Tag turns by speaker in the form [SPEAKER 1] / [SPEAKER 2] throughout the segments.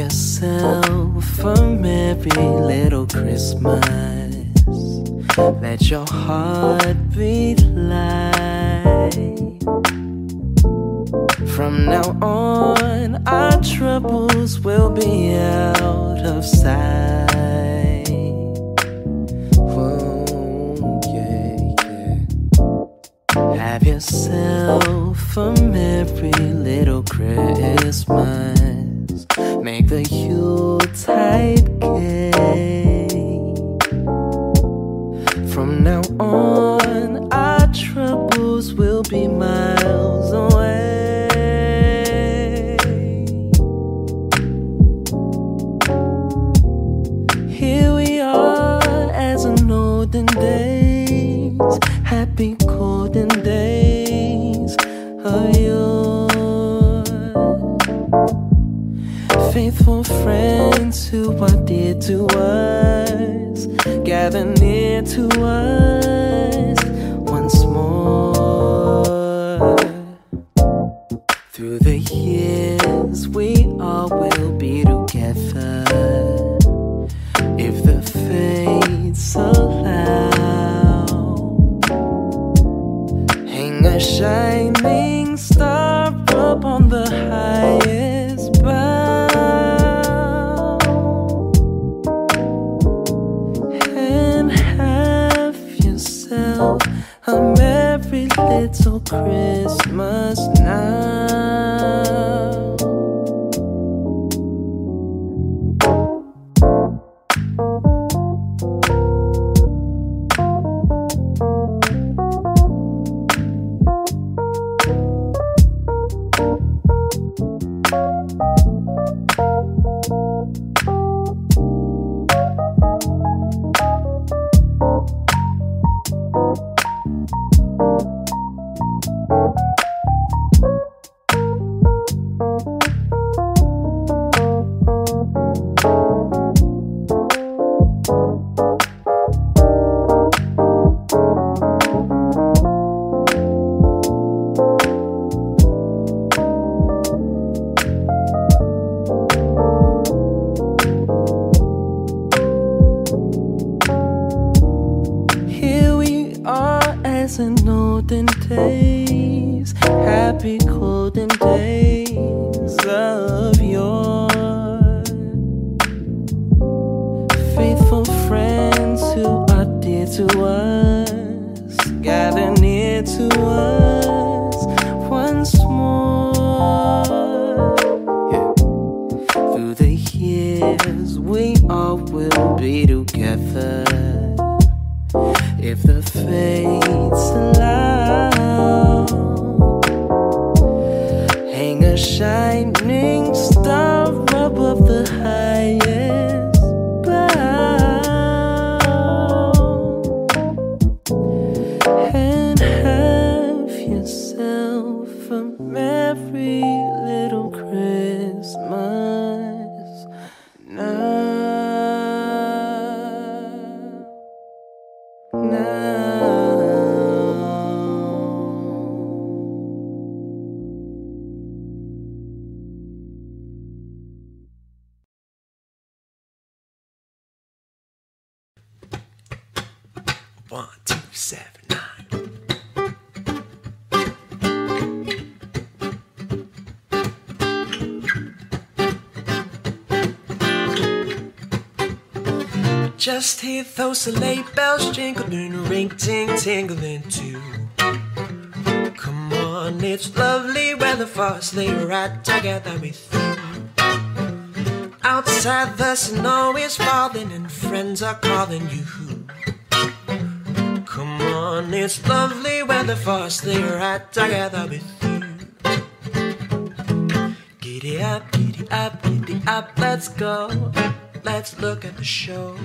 [SPEAKER 1] yourself a merry little Christmas. Let your heart beat light. From now on, our troubles will be out of sight. Yeah, yeah. Have yourself a merry little Christmas. 谁？Together if the fates allow.
[SPEAKER 2] Just hear those sleigh bells jingling, ring ting tingling too. Come on, it's lovely weather for a sleigh ride together with you. Outside the snow is falling and friends are calling you. Come on, it's lovely weather for us to ride together with you. Giddy up, giddy up, giddy up, let's go. Let's look at the show.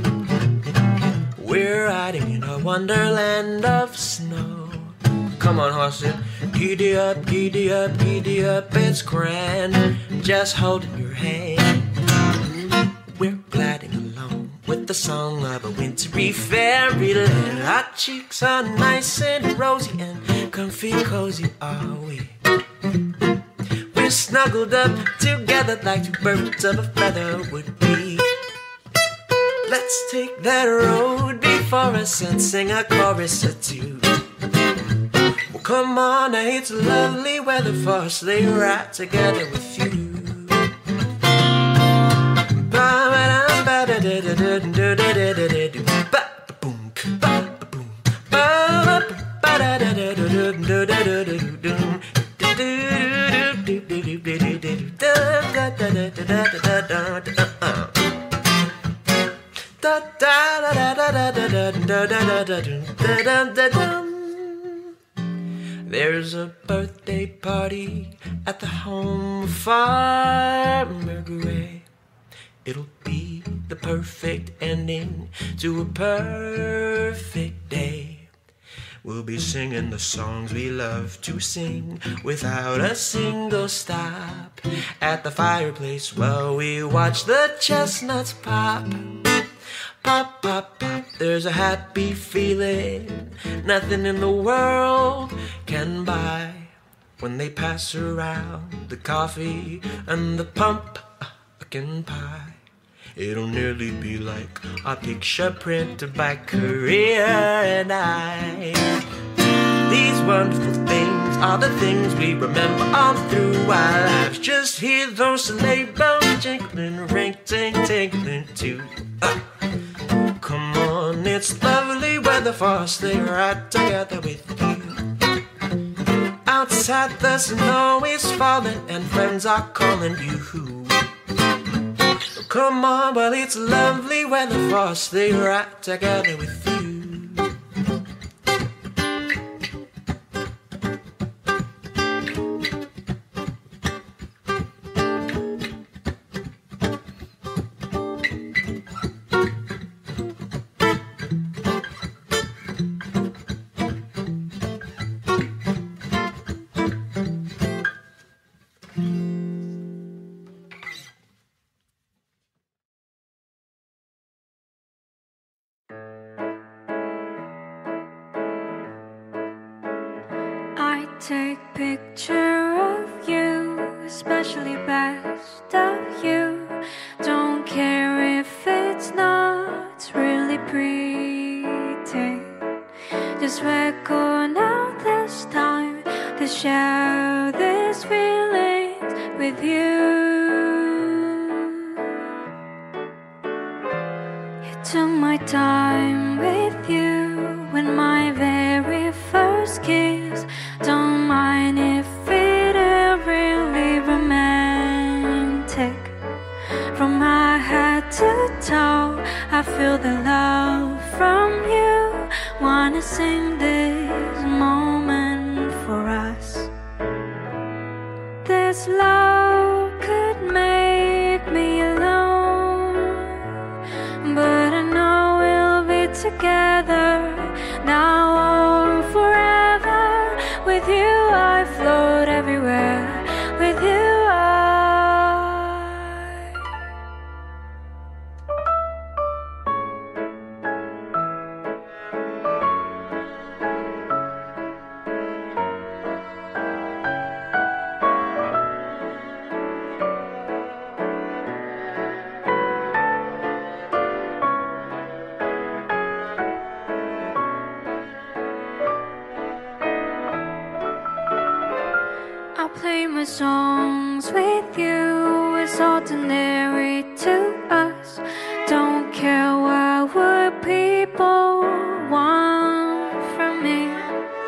[SPEAKER 2] We're riding in a wonderland of snow. Come on, horses. Giddy up, giddy up, giddy up, it's grand. Just holding your hand. We're gliding along with the song of a wintry fairyland. Our cheeks are nice and rosy and comfy cozy are we. We're snuggled up together like two birds of a feather would be. Let's take that road before us and sing a chorus or two. Well, come on, it's lovely weather for us. They ride together with you. There's a birthday party at the home of Farmer Gray. It'll be the perfect ending to a perfect day. We'll be singing the songs we love to sing without a single stop. At the fireplace while we watch the chestnuts pop. Pop, pop, pop, there's a happy feeling nothing in the world can buy. When they pass around the coffee and the pumpkin pie. It'll nearly be like a picture printed by Currier and Ives. These wonderful things are the things we remember all through our lives. Just hear those sleigh bells jingling, ring, ting, tingling too. Uh. It's lovely weather for us to ride together with you. Outside the snow is falling and friends are calling you. Come on, well it's lovely weather for us to ride together with you.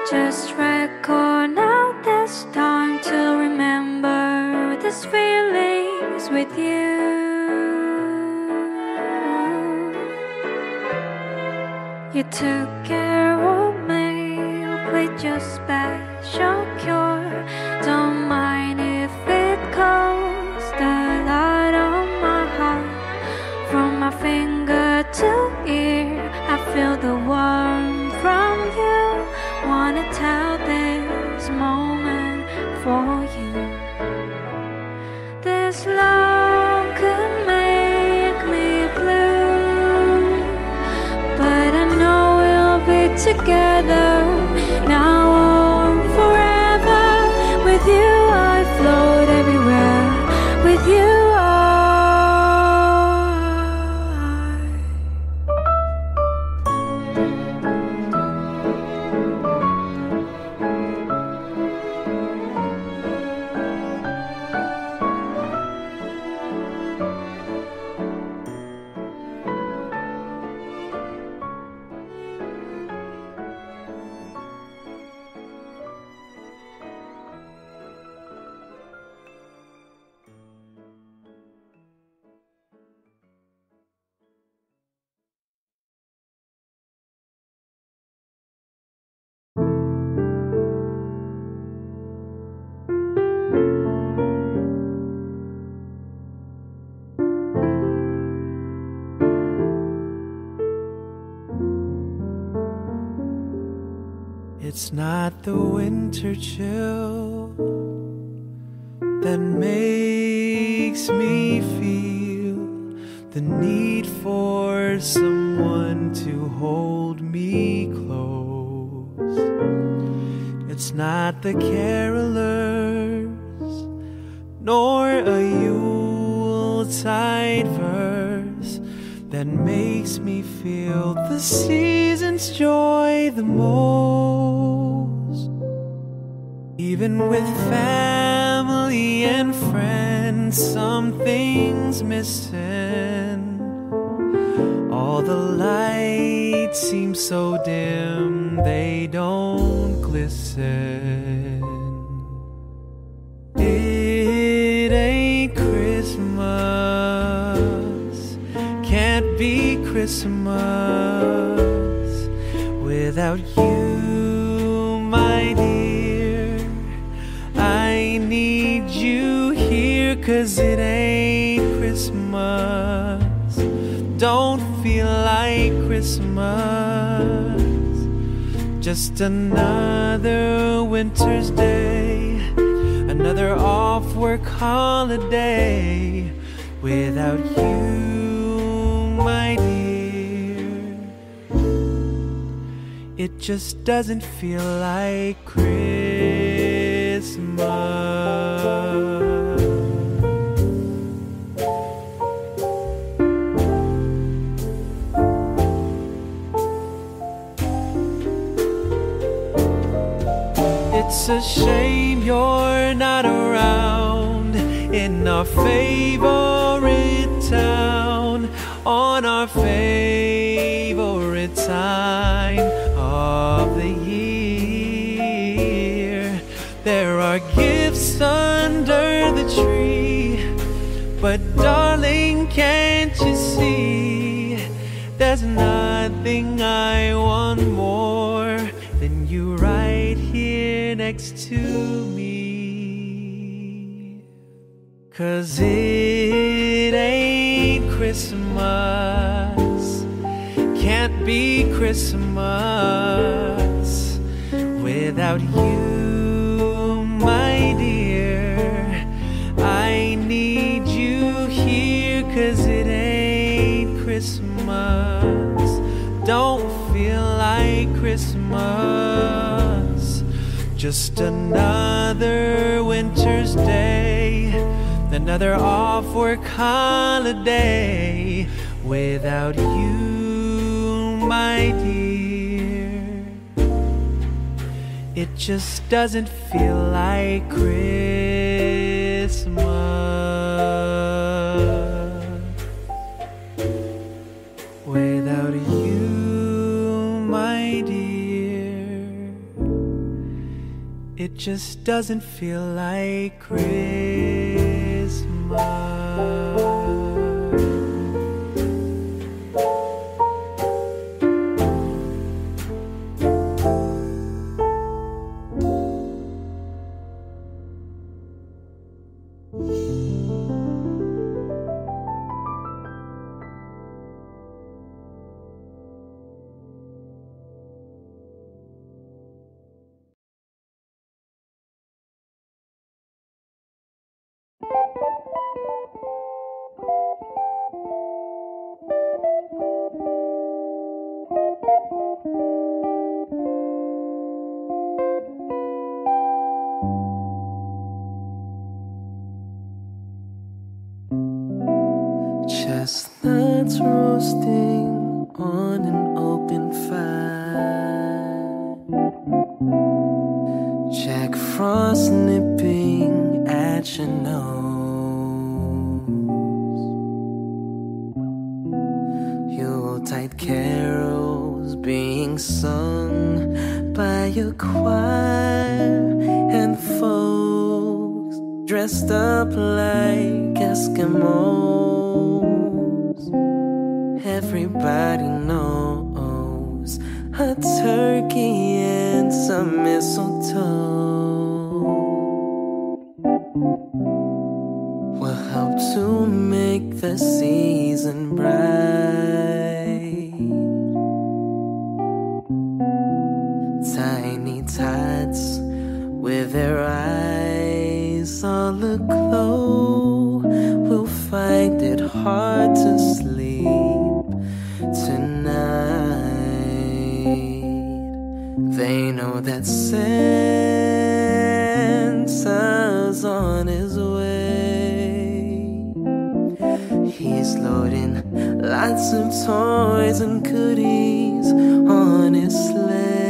[SPEAKER 3] Just record now this time to remember these feelings with you. You took care of me with your special cure.
[SPEAKER 4] It's not the winter chill that makes me feel the need for someone to hold me close. It's not the carolers nor a Yuletide verse that makes me feel the season's joy the most. Even with family and friends, something's missing. All the lights seem so dim, they don't glisten. It ain't Christmas, can't be Christmas without you, cause it ain't Christmas. Don't feel like Christmas. Just another winter's day, another off work holiday without you, my dear. It just doesn't feel like Christmas. It's a shame you're not around. In our favorite town, on our favorite time of the year. There are gifts under the tree, but darling, can't you see? There's nothing I want more to me. Cause it ain't Christmas, can't be Christmas without you, Just another winter's day, another off work holiday without you, my dear. It just doesn't feel like Christmas just doesn't feel like Christmas. Sung by a choir and folks dressed up like Eskimos. Everybody knows a turkey and some mistletoe will help to make the season bright. With their eyes all aglow will find it hard to sleep tonight. They know that Santa's on his way. He's loading lots of toys and goodies on his sleigh.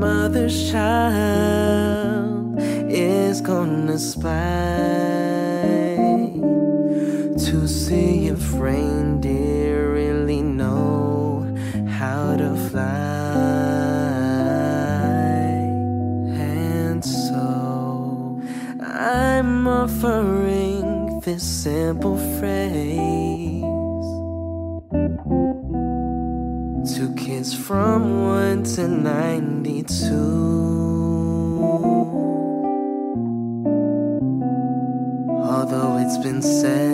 [SPEAKER 4] Mother's child is gonna spy to see if reindeer really know how to fly. And so I'm offering this simple phrase from 1 to 92. Although it's been said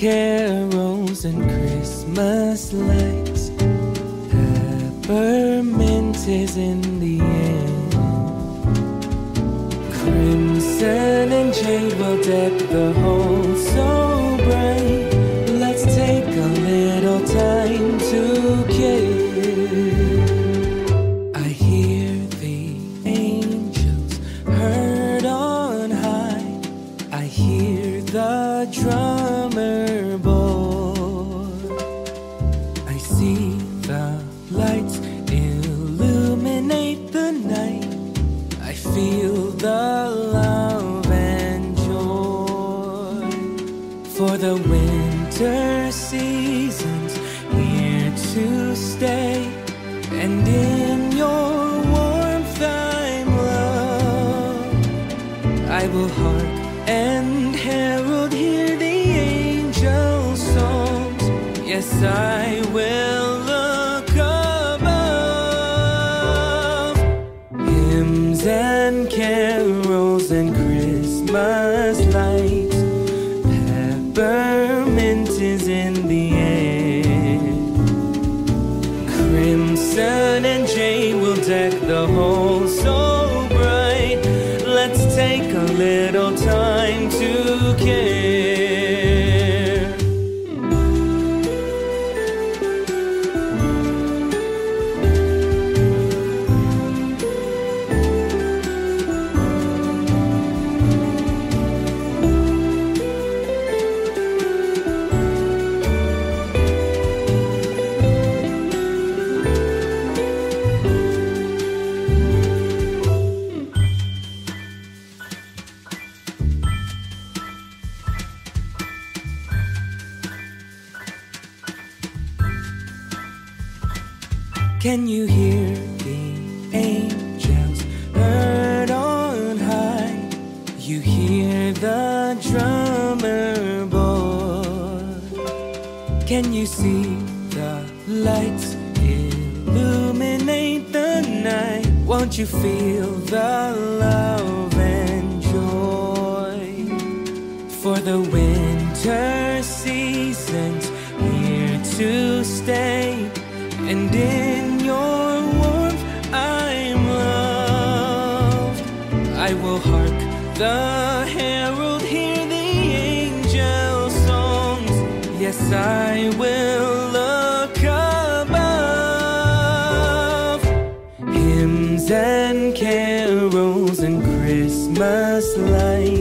[SPEAKER 1] care. will hark and herald hear the angel songs. Yes, I. I will look above. Hymns and carols and Christmas lights.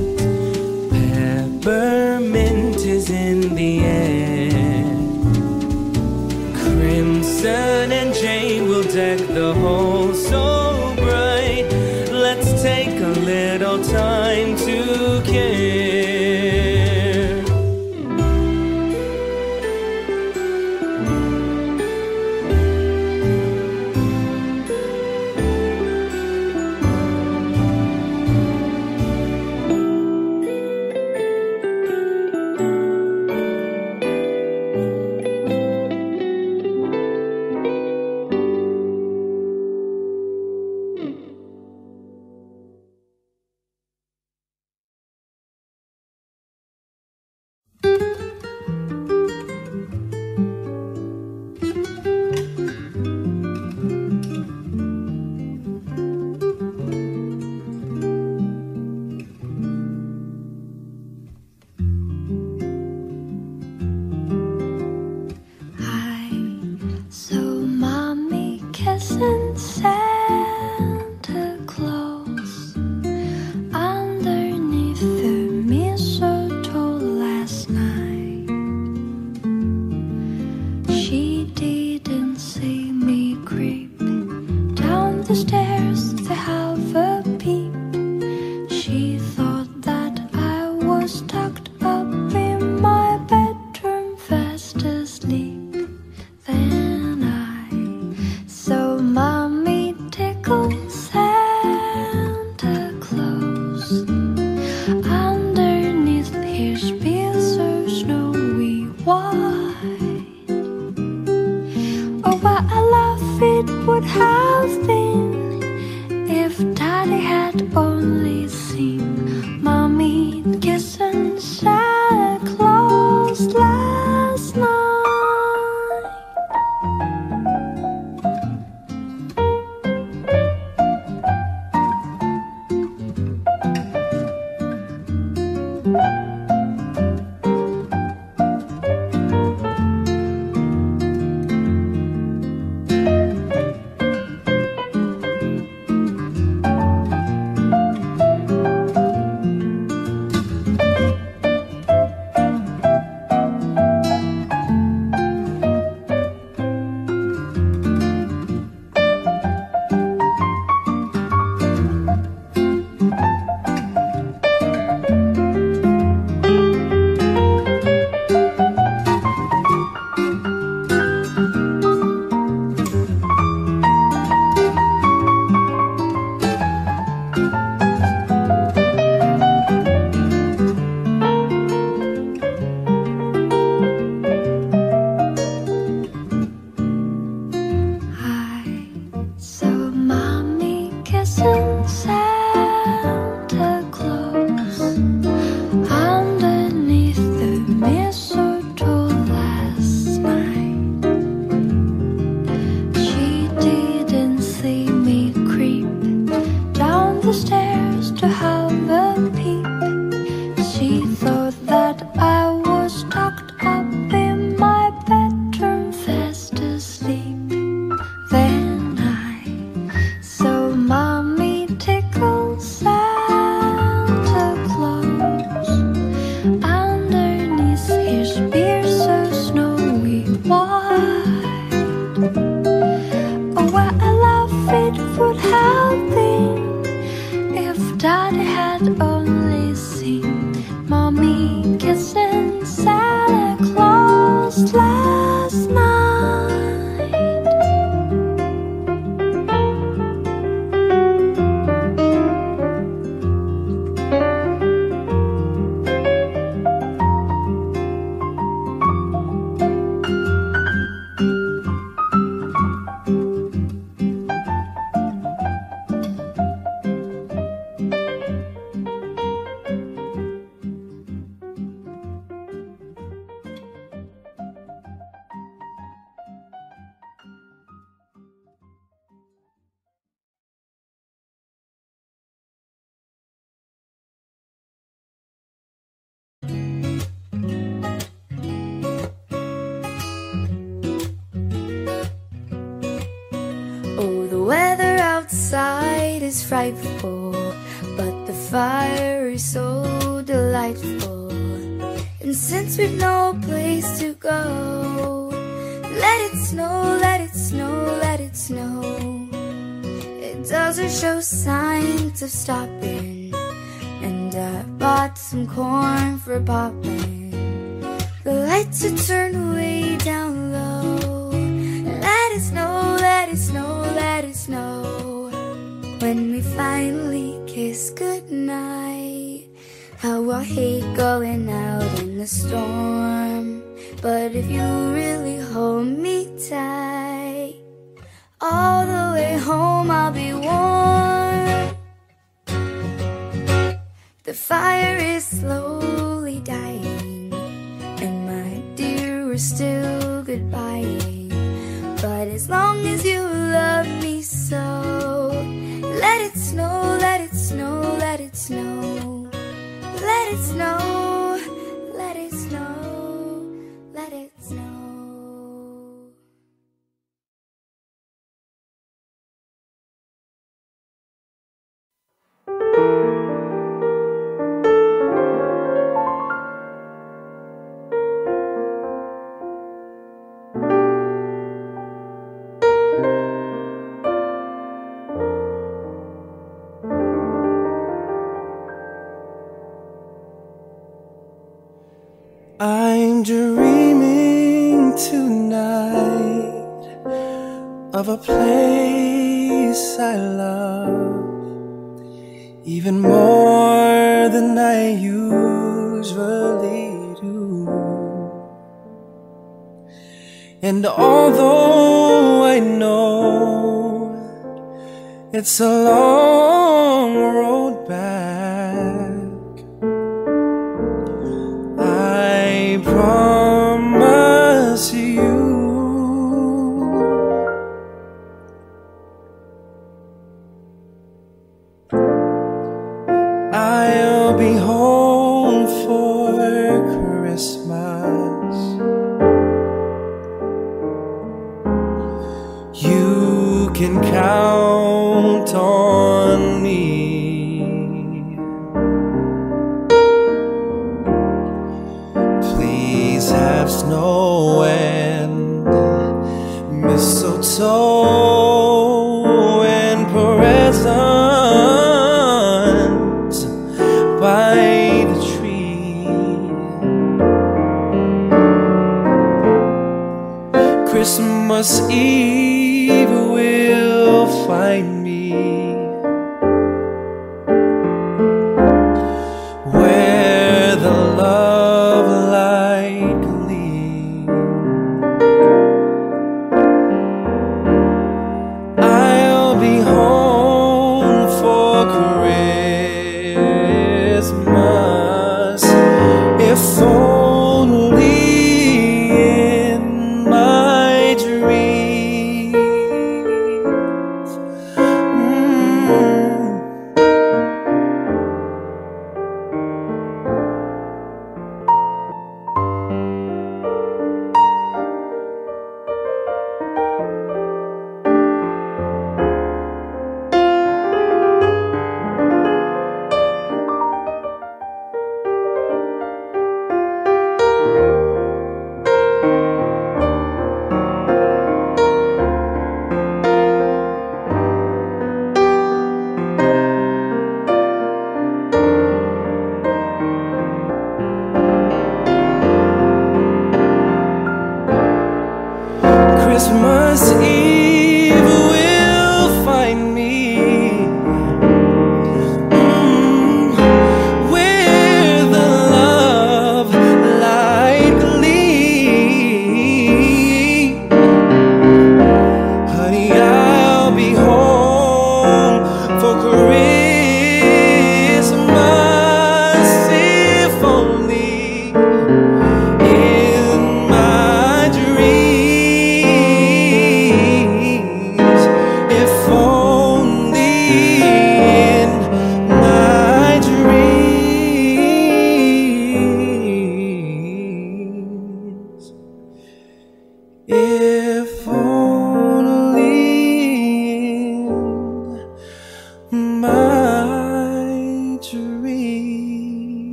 [SPEAKER 4] We've no place to go, let it snow, let it snow, let it snow. It doesn't show signs of stopping. And I bought some corn for popping. The lights are turned way down low. Let it snow, let it snow, let it snow. When we finally kiss goodnight, how I hate going out in the storm. But if you really hold me tight, all the way home I'll be warm. The fire is slowly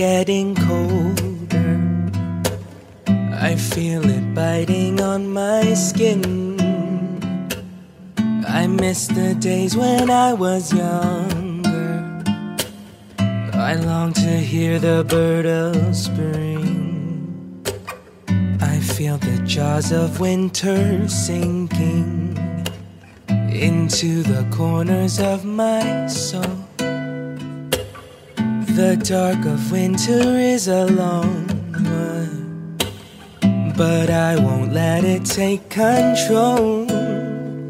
[SPEAKER 1] getting colder. I feel it biting on my skin. I miss the days when I was younger. I long to hear the bird of spring. I feel the jaws of winter sinking into the corners of my soul. Dark of winter is a long one, but I won't let it take control.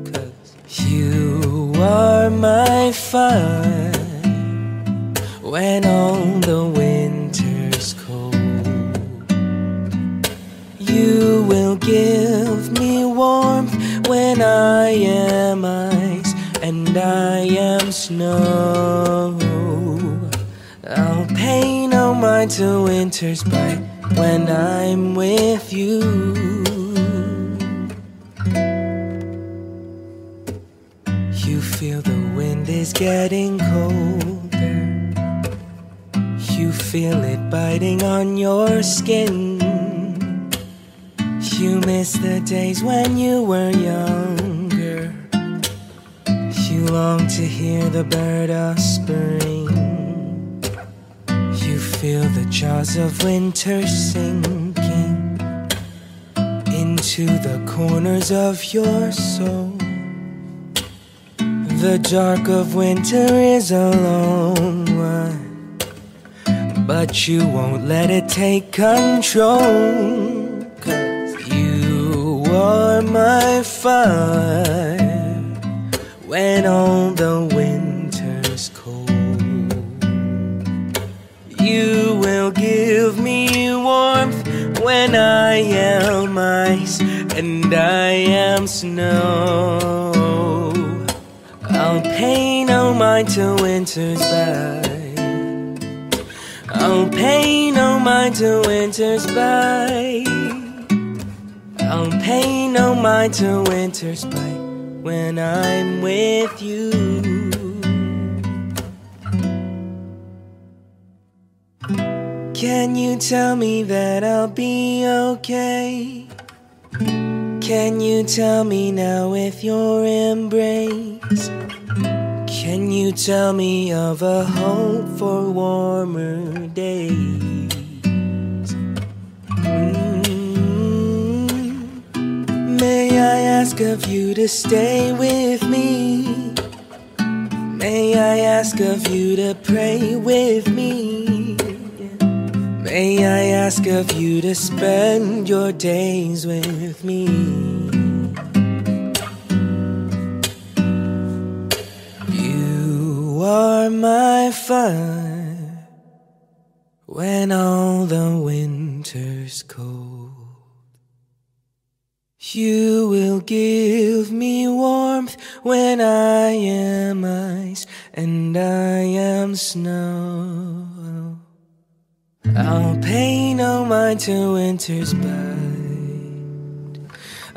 [SPEAKER 1] Cause you are my fire when all the winter's cold. You will give me warmth when I am ice and I am snow. No mind to winter's bite when I'm with you. You feel the wind is getting colder. You feel it biting on your skin. You miss the days when you were younger. You long to hear the bird of spring. Feel the jaws of winter sinking into the corners of your soul. The dark of winter is a long one, but you won't let it take control. Cause you are my fire when all the winter's You will give me warmth when I am ice and I am snow. I'll pay no mind to winter's bite. I'll pay no mind to winter's bite. I'll pay no mind to winter's bite when I'm with you. Can you tell me that I'll be okay? Can you tell me now with your embrace? Can you tell me of a hope for warmer days? Mm. May I ask of you to stay with me? May I ask of you to pray with me? May I ask of you to spend your days with me? You are my fire when all the winter's cold. You will give me warmth when I am ice and I am snow. I'll pay no mind to winter's bite.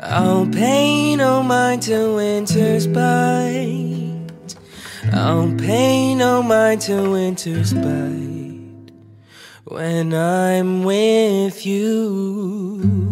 [SPEAKER 1] I'll pay no mind to winter's bite. I'll pay no mind to winter's bite when I'm with you.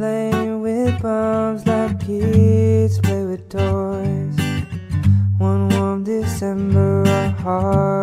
[SPEAKER 5] Playing with bombs like kids play with toys. One warm December, our hearts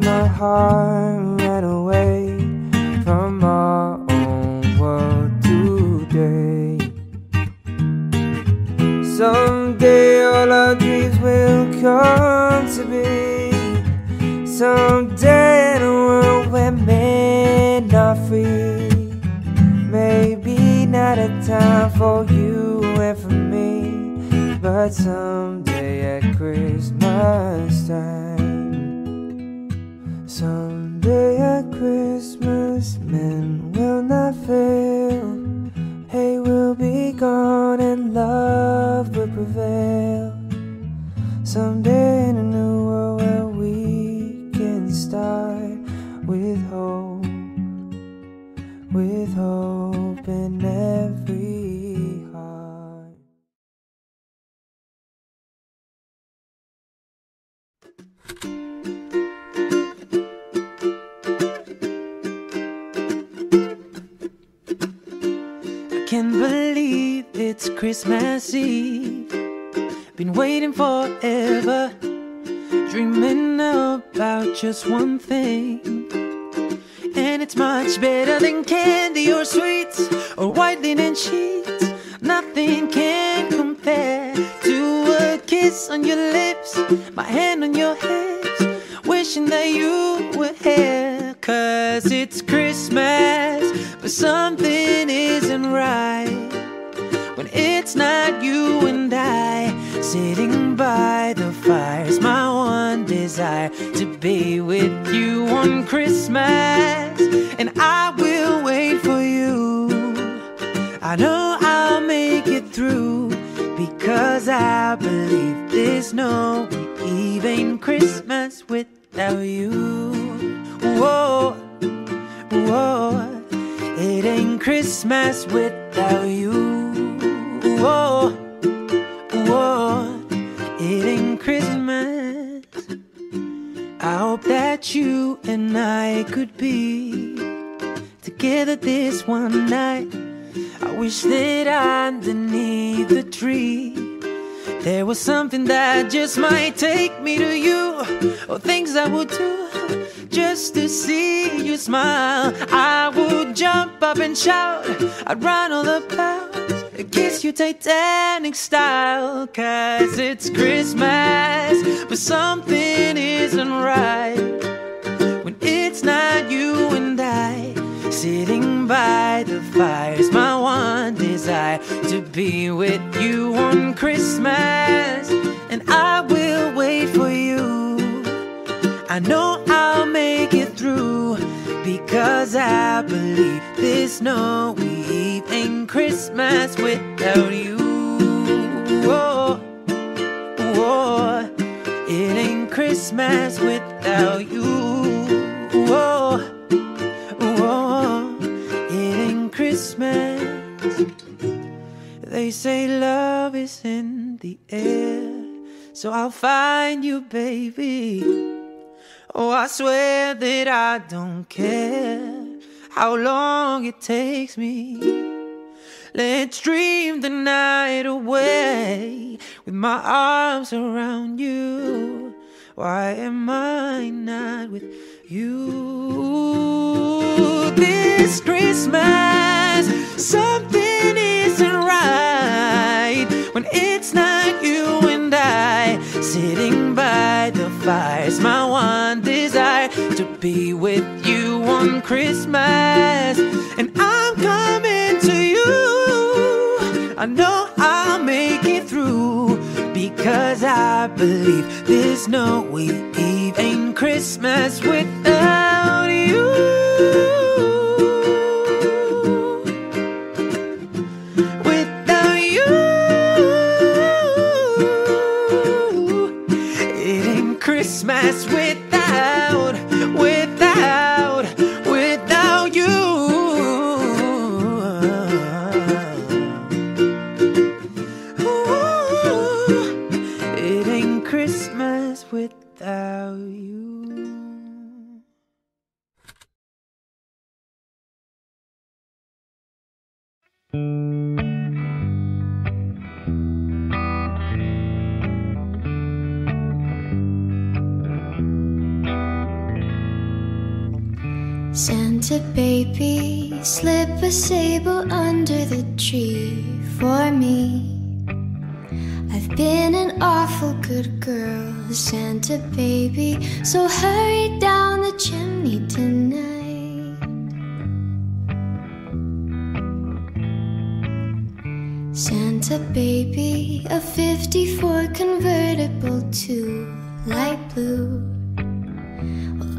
[SPEAKER 1] my heart ran away from our own world today. Someday all our dreams will come to be. Someday in a world where men are free. Maybe not a time for you and for me, but someday at Christmas time. Someday at Christmas, men will not fail. Hate will be gone and love will prevail. Someday
[SPEAKER 5] Christmas Eve. Been waiting forever, dreaming about just one thing. And it's much better than candy or sweets or white linen sheets. Nothing can compare to a kiss on your lips, my hand on your hips, wishing that you were here. Cause it's Christmas, but something isn't right when it's not you and I sitting by the fire. It's my one desire to be with you on Christmas, and I will wait for you. I know I'll make it through because I believe there's no even Christmas without you. Whoa, whoa, it ain't Christmas without you. Whoa, whoa, it ain't Christmas. I hope that you and I could be together this one night. I wish that underneath the tree there was something that just might take me to you, or things I would do just to see you smile. I would jump up and shout, I'd run all about, kiss you Titanic style, cause it's Christmas, but something isn't right when it's not you and I sitting by the fire. It's my one desire to be with you on Christmas, and I will wait for you. I know I'll make it through because I there's no eve in Christmas without you. Whoa, it ain't Christmas without you. Whoa, it ain't Christmas. They say love is in the air, so I'll find you, baby. Oh, I swear that I don't care how long it takes me. Let's dream the night away with my arms around you. Why am I not with you this Christmas? Something isn't right when it's not you and I sitting by the fire. It's my one be with you on Christmas, and I'm coming to you. I know I'll make it through because I believe there's no eve in Christmas without you. Ain't Christmas without, without, without you. Ooh, it ain't Christmas without
[SPEAKER 6] a sable under the tree for me. I've been an awful good girl, Santa baby, so hurry down the chimney tonight. Santa baby, a 54 convertible to light blue.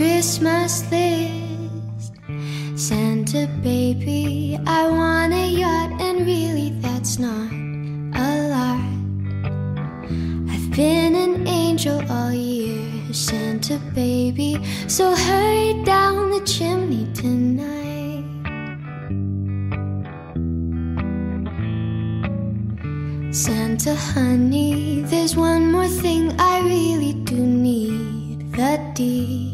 [SPEAKER 6] Christmas list. Santa baby, I want a yacht, and really that's not a lot. I've been an angel all year, Santa baby, so hurry down the chimney tonight. Santa honey, there's one more thing I really do need the deed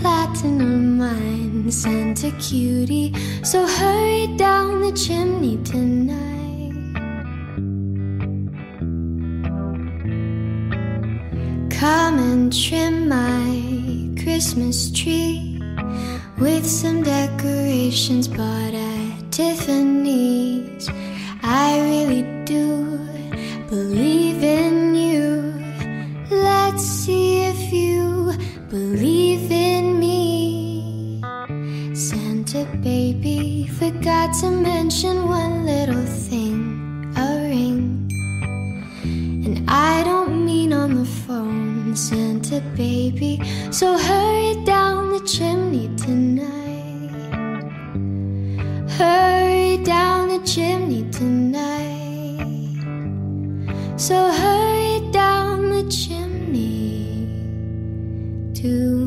[SPEAKER 6] platinum mine, Santa cutie. So hurry down the chimney tonight. Come and trim my Christmas tree with some decorations bought at Tiffany's. I really do believe to mention one little thing a ring. And I don't mean on the phone, Santa baby. So hurry down the chimney tonight. Hurry down the chimney tonight. So hurry down the chimney tonight.